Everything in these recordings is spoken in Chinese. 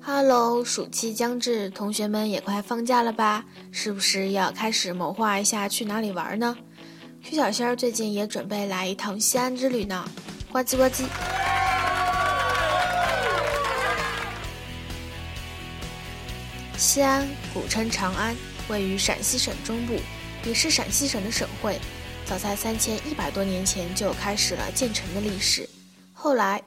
Hello，暑期将至，同学们也快放假了吧？是不是要开始谋划一下去哪里玩呢曲小仙儿最近也准备来一趟西安之旅呢。呱唧呱唧。西安古称长安，位于陕西省中部，也是陕西省的省会。早在三千一百多年前就开始了建成的历史，后来。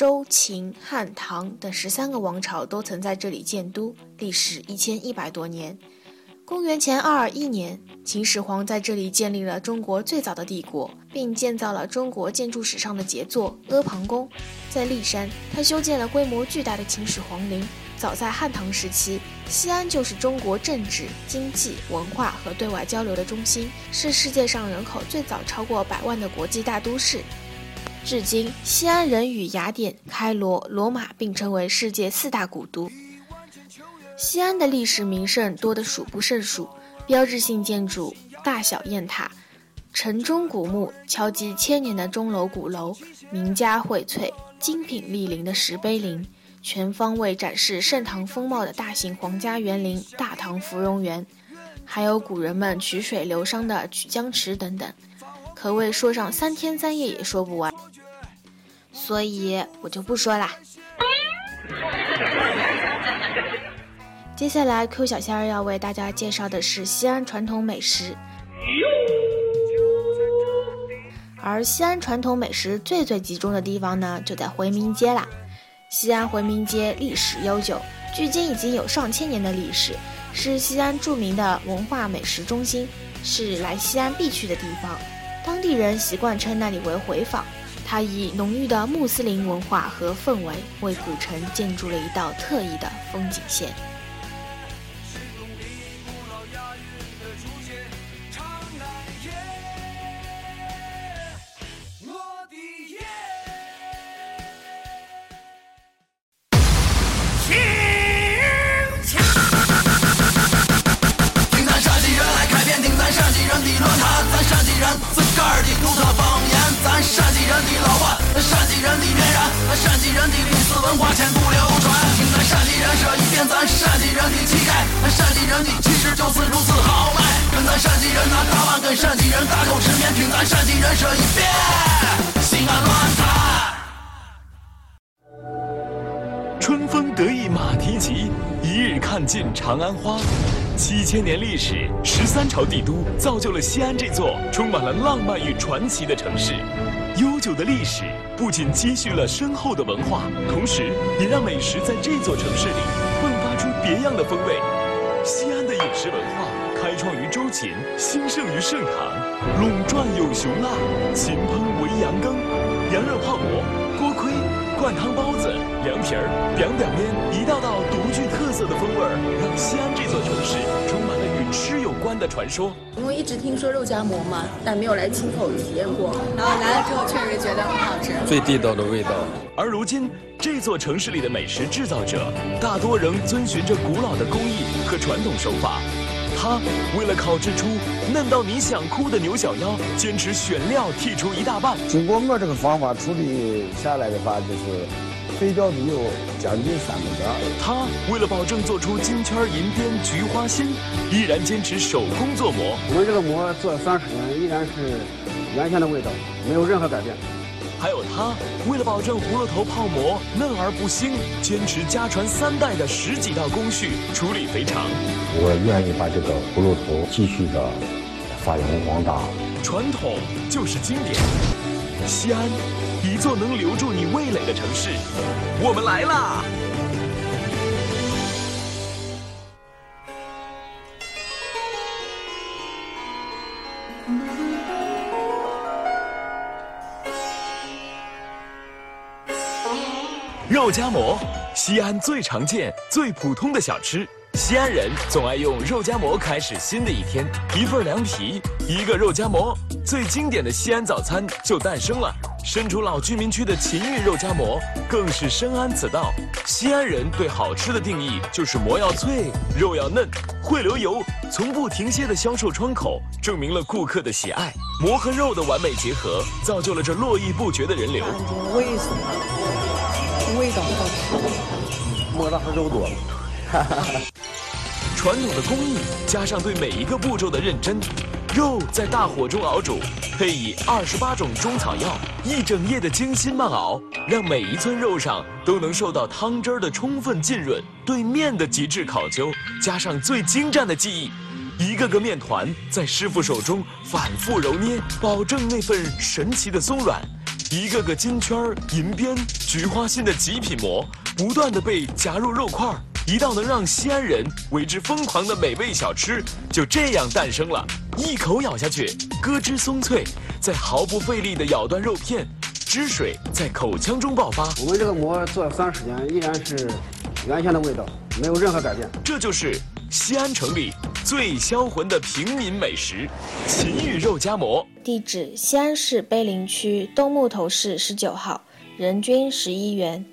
周、秦、汉、唐等十三个王朝都曾在这里建都，历时一千一百多年。公元前二二一年，秦始皇在这里建立了中国最早的帝国，并建造了中国建筑史上的杰作阿房宫。在骊山，他修建了规模巨大的秦始皇陵。早在汉唐时期，西安就是中国政治、经济、文化和对外交流的中心，是世界上人口最早超过百万的国际大都市。至今，西安仍与雅典、开罗、罗马并称为世界四大古都。西安的历史名胜多得数不胜数，标志性建筑大小雁塔、城中古墓、敲击千年的钟楼鼓楼、名家荟萃、精品莅临的石碑林、全方位展示盛唐风貌的大型皇家园林大唐芙蓉园，还有古人们曲水流觞的曲江池等等。可谓说上三天三夜也说不完，所以我就不说啦。接下来，Q 小仙儿要为大家介绍的是西安传统美食。而西安传统美食最最集中的地方呢，就在回民街啦。西安回民街历史悠久，距今已经有上千年的历史，是西安著名的文化美食中心，是来西安必去的地方。当地人习惯称那里为回坊，它以浓郁的穆斯林文化和氛围，为古城建筑了一道特异的风景线。陕西人，自个儿的独特方言，咱陕人地老换，善尽人地绵然，善尽人地历史文化千古流传。听咱善尽人设一遍，咱善尽人地气概，善尽人地其实就是如此豪迈。跟咱善尽人拿大碗，跟善尽人大口吃面，听咱善尽人设一遍，西安乱谈。春风得意马蹄疾，一日看尽长安花。七千年历史，十三朝帝都，造就了西安这座充满了浪漫与传奇的城市。久的历史不仅积蓄了深厚的文化，同时也让美食在这座城市里迸发出别样的风味。西安的饮食文化开创于周秦，兴盛于盛唐，垄转有熊辣，秦烹为羊羹，羊肉泡馍、锅盔、灌汤包子、凉皮儿、表表面，一道道独具特色的风味，让西安这座城市充满吃有关的传说。因为一直听说肉夹馍嘛，但没有来亲口体验过，然后来了之后确实觉得很好吃，最地道的味道。而如今，这座城市里的美食制造者大多仍遵循着古老的工艺和传统手法。他为了烤制出嫩到你想哭的牛小腰，坚持选料剔除一大半。经过我这个方法处理下来的话，就是肥膘只有将近三分之二。他为了保证做出金圈银边菊花心，依然坚持手工做馍。我们这个馍做了三十年，依然是原先的味道，没有任何改变。还有他，为了保证葫芦头泡馍嫩而不腥，坚持家传三代的十几道工序处理肥肠。我愿意把这个葫芦头继续的发扬光大。传统就是经典。西安，一座能留住你味蕾的城市，我们来啦！肉夹馍，西安最常见、最普通的小吃。西安人总爱用肉夹馍开始新的一天，一份凉皮，一个肉夹馍，最经典的西安早餐就诞生了。身处老居民区的秦韵肉夹馍更是深谙此道。西安人对好吃的定义就是馍要脆，肉要嫩，会流油，从不停歇的销售窗口，证明了顾客的喜爱。馍和肉的完美结合，造就了这络绎不绝的人流。为什么？味道好吃。磨的还肉多。哈哈传统的工艺加上对每一个步骤的认真，肉在大火中熬煮，配以二十八种中草药，一整夜的精心慢熬，让每一寸肉上都能受到汤汁儿的充分浸润。对面的极致考究，加上最精湛的技艺，一个个面团在师傅手中反复揉捏，保证那份神奇的松软。一个个金圈、银边、菊花心的极品馍，不断的被夹入肉块儿。一道能让西安人为之疯狂的美味小吃就这样诞生了。一口咬下去，咯吱松脆，再毫不费力地咬断肉片，汁水在口腔中爆发。我们这个馍做了三十年，依然是原先的味道，没有任何改变。这就是西安城里最销魂的平民美食——秦玉肉夹馍。地址：西安市碑林区东木头市十九号，人均十一元。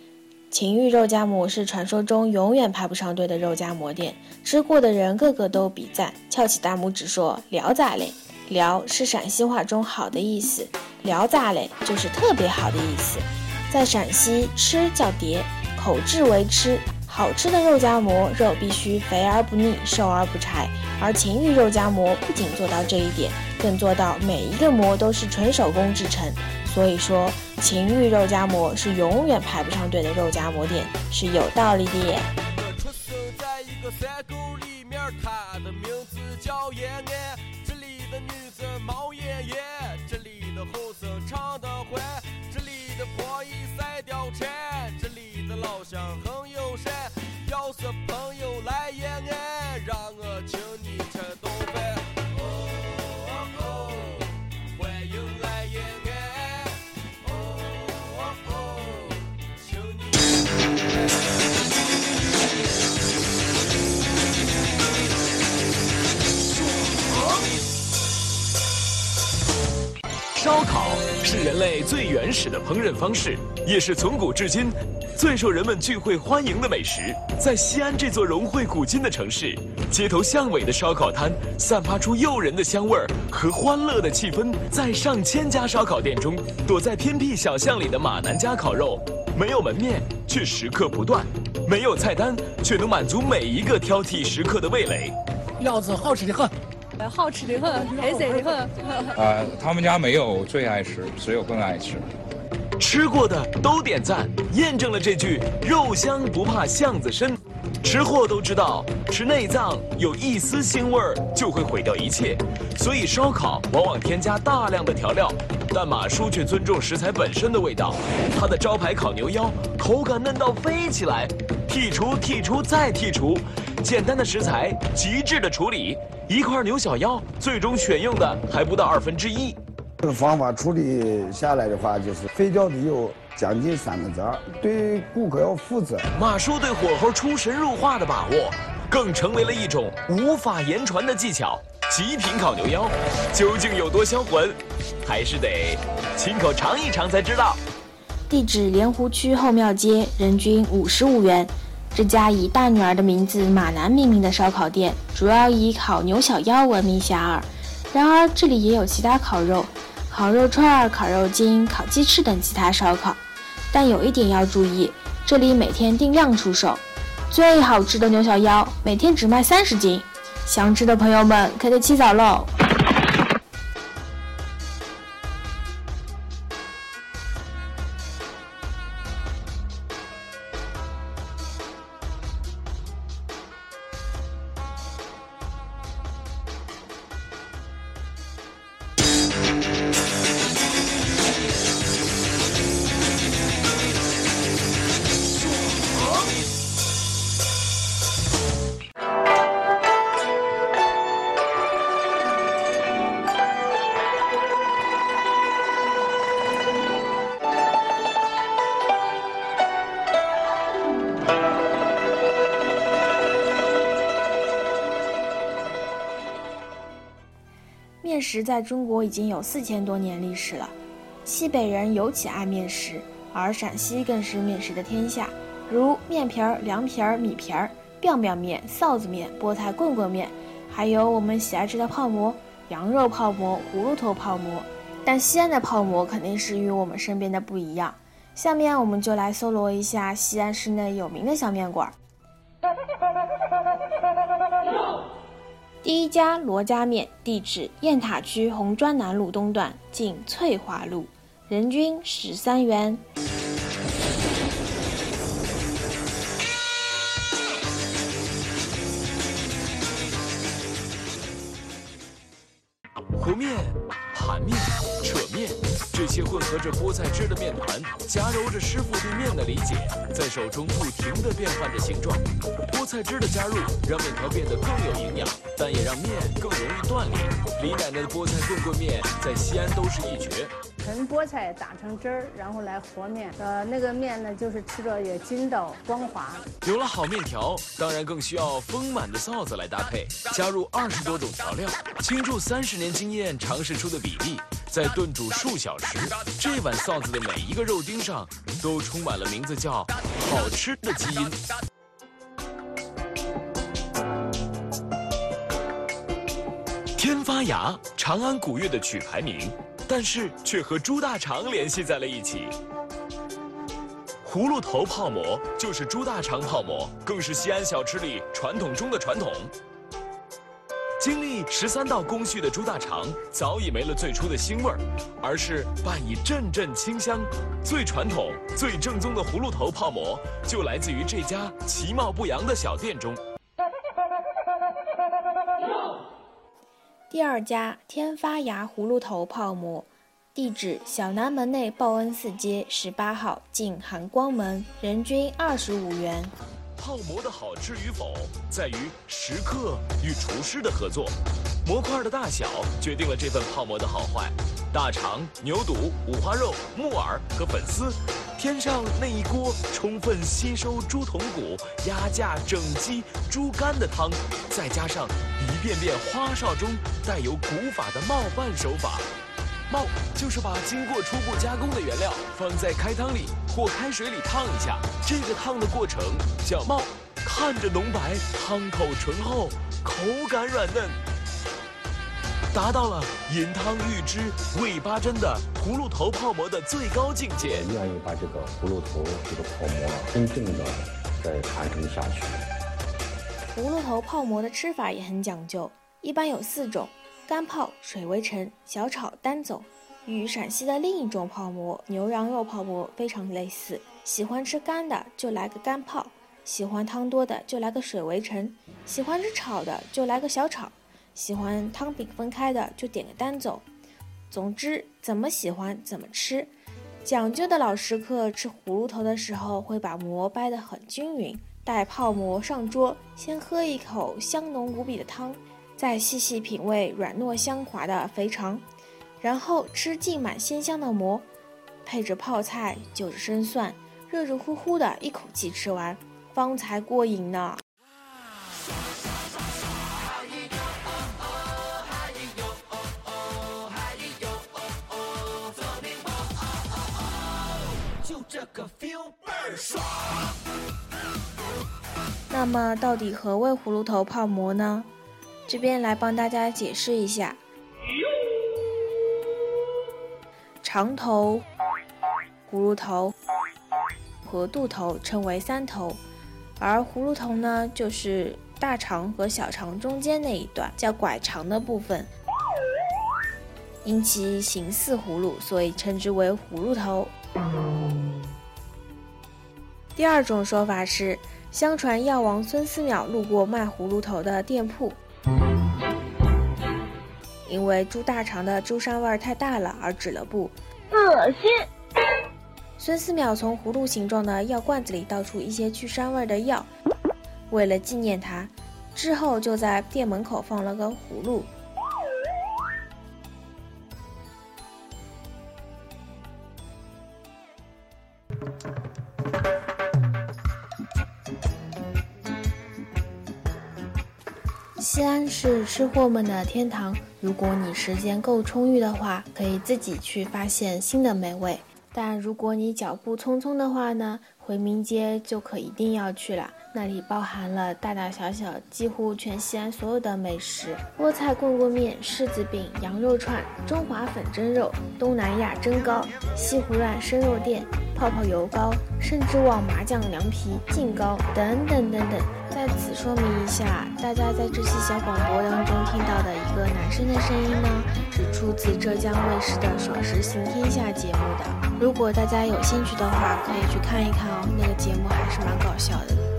秦玉肉夹馍是传说中永远排不上队的肉夹馍店，吃过的人个个都比赞，翘起大拇指说：“聊咋嘞？”“聊”是陕西话中“好的”意思，“聊咋嘞”就是特别好的意思。在陕西，吃叫叠，口质为吃。好吃的肉夹馍，肉必须肥而不腻，瘦而不柴。而秦玉肉夹馍不仅做到这一点，更做到每一个馍都是纯手工制成。所以说，情欲肉夹馍是永远排不上队的肉夹馍店，是有道理的。烧烤是人类最原始的烹饪方式，也是从古至今最受人们聚会欢迎的美食。在西安这座融汇古今的城市，街头巷尾的烧烤摊散发出诱人的香味儿和欢乐的气氛。在上千家烧烤店中，躲在偏僻小巷里的马南家烤肉，没有门面却食客不断，没有菜单却能满足每一个挑剔食客的味蕾。料子好吃的很。好吃的很，黑色的很。呃，他们家没有最爱吃，只有更爱吃。吃过的都点赞，验证了这句“肉香不怕巷子深”。吃货都知道，吃内脏有一丝腥味儿就会毁掉一切，所以烧烤往往添加大量的调料。但马叔却尊重食材本身的味道，他的招牌烤牛腰口感嫩到飞起来，剔除、剔除再剔除，简单的食材，极致的处理。一块牛小腰，最终选用的还不到二分之一。这个方法处理下来的话，就是废掉的有将近三个字对顾客要负责。马叔对火候出神入化的把握，更成为了一种无法言传的技巧。极品烤牛腰究竟有多销魂，还是得亲口尝一尝才知道。地址：莲湖区后庙街，人均五十五元。这家以大女儿的名字马南命名的烧烤店，主要以烤牛小腰闻名遐迩。然而，这里也有其他烤肉、烤肉串、烤肉筋、烤鸡翅等其他烧烤。但有一点要注意，这里每天定量出售，最好吃的牛小腰每天只卖三十斤。想吃的朋友们可得起早喽！面食在中国已经有四千多年历史了，西北人尤其爱面食，而陕西更是面食的天下，如面皮儿、凉皮儿、米皮儿、棒棒面、臊子面、菠菜棍棍面，还有我们喜爱吃的泡馍、羊肉泡馍、葫芦头泡馍。但西安的泡馍肯定是与我们身边的不一样，下面我们就来搜罗一下西安市内有名的小面馆。第一家罗家面，地址雁塔区红砖南路东段，近翠华路，人均十三元。些混合着菠菜汁的面团，夹揉着师傅对面的理解，在手中不停地变换着形状。菠菜汁的加入，让面条变得更有营养，但也让面更容易断裂。李奶奶的菠菜棍棍面在西安都是一绝。纯菠菜打成汁儿，然后来和面，呃，那个面呢，就是吃着也筋道光滑。有了好面条，当然更需要丰满的臊子来搭配。加入二十多种调料，倾注三十年经验尝试出的比例，再炖煮数小时，这碗臊子的每一个肉丁上，都充满了名字叫“好吃”的基因。天发芽，长安古乐的曲牌名。但是却和猪大肠联系在了一起。葫芦头泡馍就是猪大肠泡馍，更是西安小吃里传统中的传统。经历十三道工序的猪大肠早已没了最初的腥味儿，而是伴以阵阵清香。最传统、最正宗的葫芦头泡馍就来自于这家其貌不扬的小店中。第二家天发芽葫芦头泡馍，地址小南门内报恩寺街十八号，近含光门，人均二十五元。泡馍的好吃与否，在于食客与厨师的合作。模块的大小决定了这份泡馍的好坏。大肠、牛肚、五花肉、木耳和粉丝，添上那一锅充分吸收猪筒骨、鸭架、整鸡、猪肝的汤，再加上一遍遍花哨中带有古法的冒拌手法。冒就是把经过初步加工的原料放在开汤里或开水里烫一下，这个烫的过程叫冒，看着浓白，汤口醇厚，口感软嫩，达到了银汤玉汁味八珍的葫芦头泡馍的最高境界。愿意把这个葫芦头这个泡馍真正的再传承下去。葫芦头泡馍的吃法也很讲究，一般有四种。干泡、水围城、小炒、单走，与陕西的另一种泡馍牛羊肉泡馍非常类似。喜欢吃干的就来个干泡，喜欢汤多的就来个水围城，喜欢吃炒的就来个小炒，喜欢汤饼分开的就点个单走。总之，怎么喜欢怎么吃。讲究的老食客吃葫芦头的时候，会把馍掰得很均匀，待泡馍上桌，先喝一口香浓无比的汤。再细细品味软糯香滑的肥肠，然后吃浸满鲜香的馍，配着泡菜，就着生蒜，热热乎乎的一口气吃完，方才过瘾呢。那么，到底何谓葫芦头泡馍呢？这边来帮大家解释一下，长头、葫芦头和肚头称为三头，而葫芦头呢，就是大肠和小肠中间那一段叫拐肠的部分，因其形似葫芦，所以称之为葫芦头。第二种说法是，相传药王孙思邈路过卖葫芦头的店铺。因为猪大肠的猪膻味太大了而止了步，恶心。孙思邈从葫芦形状的药罐子里倒出一些去膻味的药，为了纪念他，之后就在店门口放了个葫芦。吃货们的天堂。如果你时间够充裕的话，可以自己去发现新的美味。但如果你脚步匆匆的话呢，回民街就可一定要去了。那里包含了大大小小几乎全西安所有的美食：菠菜棍棍面、柿子饼、羊肉串、中华粉蒸肉、东南亚蒸糕、西湖乱生肉店、泡泡油糕，甚至旺麻酱凉皮、劲糕等等等等。在此说明一下，大家在这期小广播当中听到的一个男生的声音呢，是出自浙江卫视的《爽食行天下》节目的。如果大家有兴趣的话，可以去看一看哦，那个节目还是蛮搞笑的。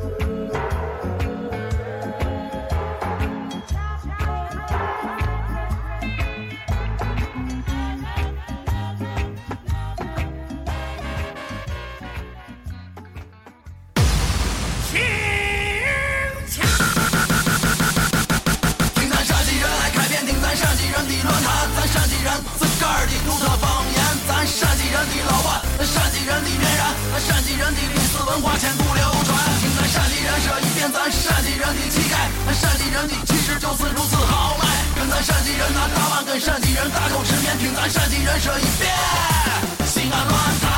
的历史文化千古流传听咱陕西人说一遍咱陕西人的气概咱陕西人的气势就是如此豪迈看咱陕西人拿大碗跟陕西人大口吃面听咱陕西人说一遍西安乱谈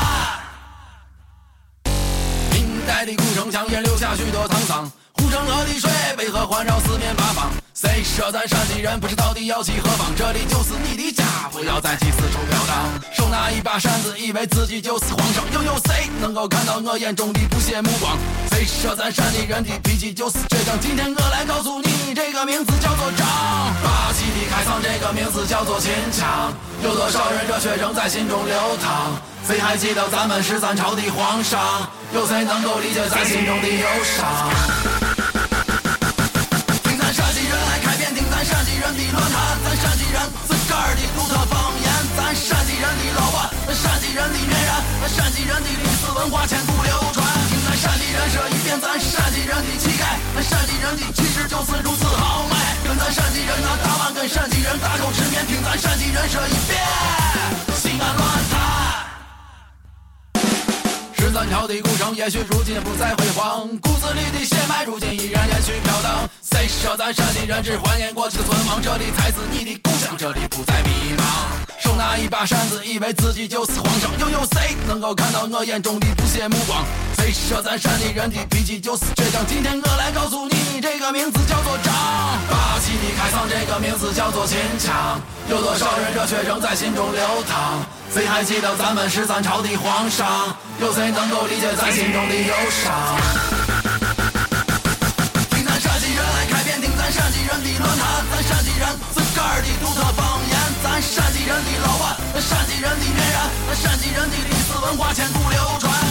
明代的古城墙也留下许多沧桑护城河的水为何环绕四面八谁说咱陕西人不知道地要去何方？这里就是你的家，不要再去四处飘荡。手拿一把扇子，以为自己就是皇上，又有谁能够看到我眼中的不屑目光？谁说咱陕西人的脾气就是倔强？今天我来告诉你，这个名字叫做张。霸气的开膛，这个名字叫做秦腔。有多少人热血仍在心中流淌？谁还记得咱们十三朝的皇上？有谁能够理解咱心中的忧伤？人的乱谈，咱陕西人自个儿的独特方言，咱陕西人的老话，陕西人的面然，咱陕西人的历史文化千古流传。听咱陕西人说一遍，咱陕西人的气概，咱陕西人的气质就是如此豪迈。跟咱陕西人那大碗，跟陕西人大口吃面，听咱陕西人说一遍，西安乱三朝的古城，也许如今不再辉煌，骨子里的血脉，如今依然延续飘荡。谁说咱陕西人只怀念过去的存亡？这里才是你的故乡，这里不再迷茫。手拿一把扇子，以为自己就是皇上，又有谁能够看到我眼中的不屑目光？谁说咱陕西人的脾气就是倔强？今天我来告诉你，这个名字叫做张。霸气的开膛，这个名字叫做秦腔。有多少人热血仍在心中流淌？谁还记得咱们十三朝的皇上？有谁能够理解咱心中的忧伤？听咱陕西人来开篇，听咱陕西人的乱谈，咱陕西人自个儿的独特方言，咱陕西人的老话，陕西人的面然，陕西人的历史文化千古流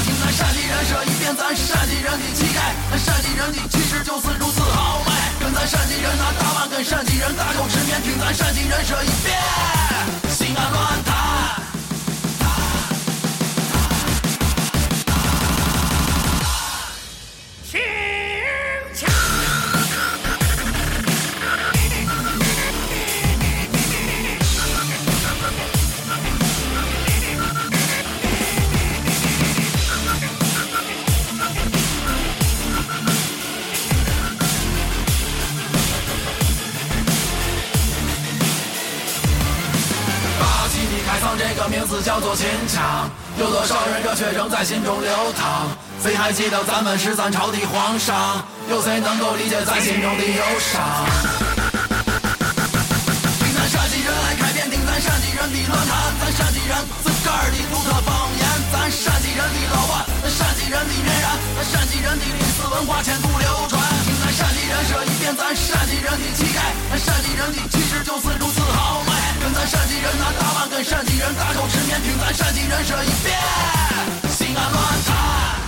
听咱陕西人说一遍，咱陕西人的气概，陕西人的气势就是如此豪迈。跟咱陕西人那大碗，跟陕西人大口吃面，听咱陕西人说一遍，西安乱。名字叫做秦腔，有多少人热血仍在心中流淌？谁还记得咱们十三朝的皇上？有谁能够理解咱心中的忧伤？听咱陕西人来开篇，听咱陕西人的乱谈，咱陕西人自个儿的独特方言，咱陕西人的老话，咱陕西人的面然，咱陕西人的历史文化千古流传。听咱陕西人说一遍，咱陕西人的气概，咱陕西人的气质就是如此豪迈。跟咱陕西人拿大碗，跟陕西人大口吃面，听咱陕西人说一遍，西安乱。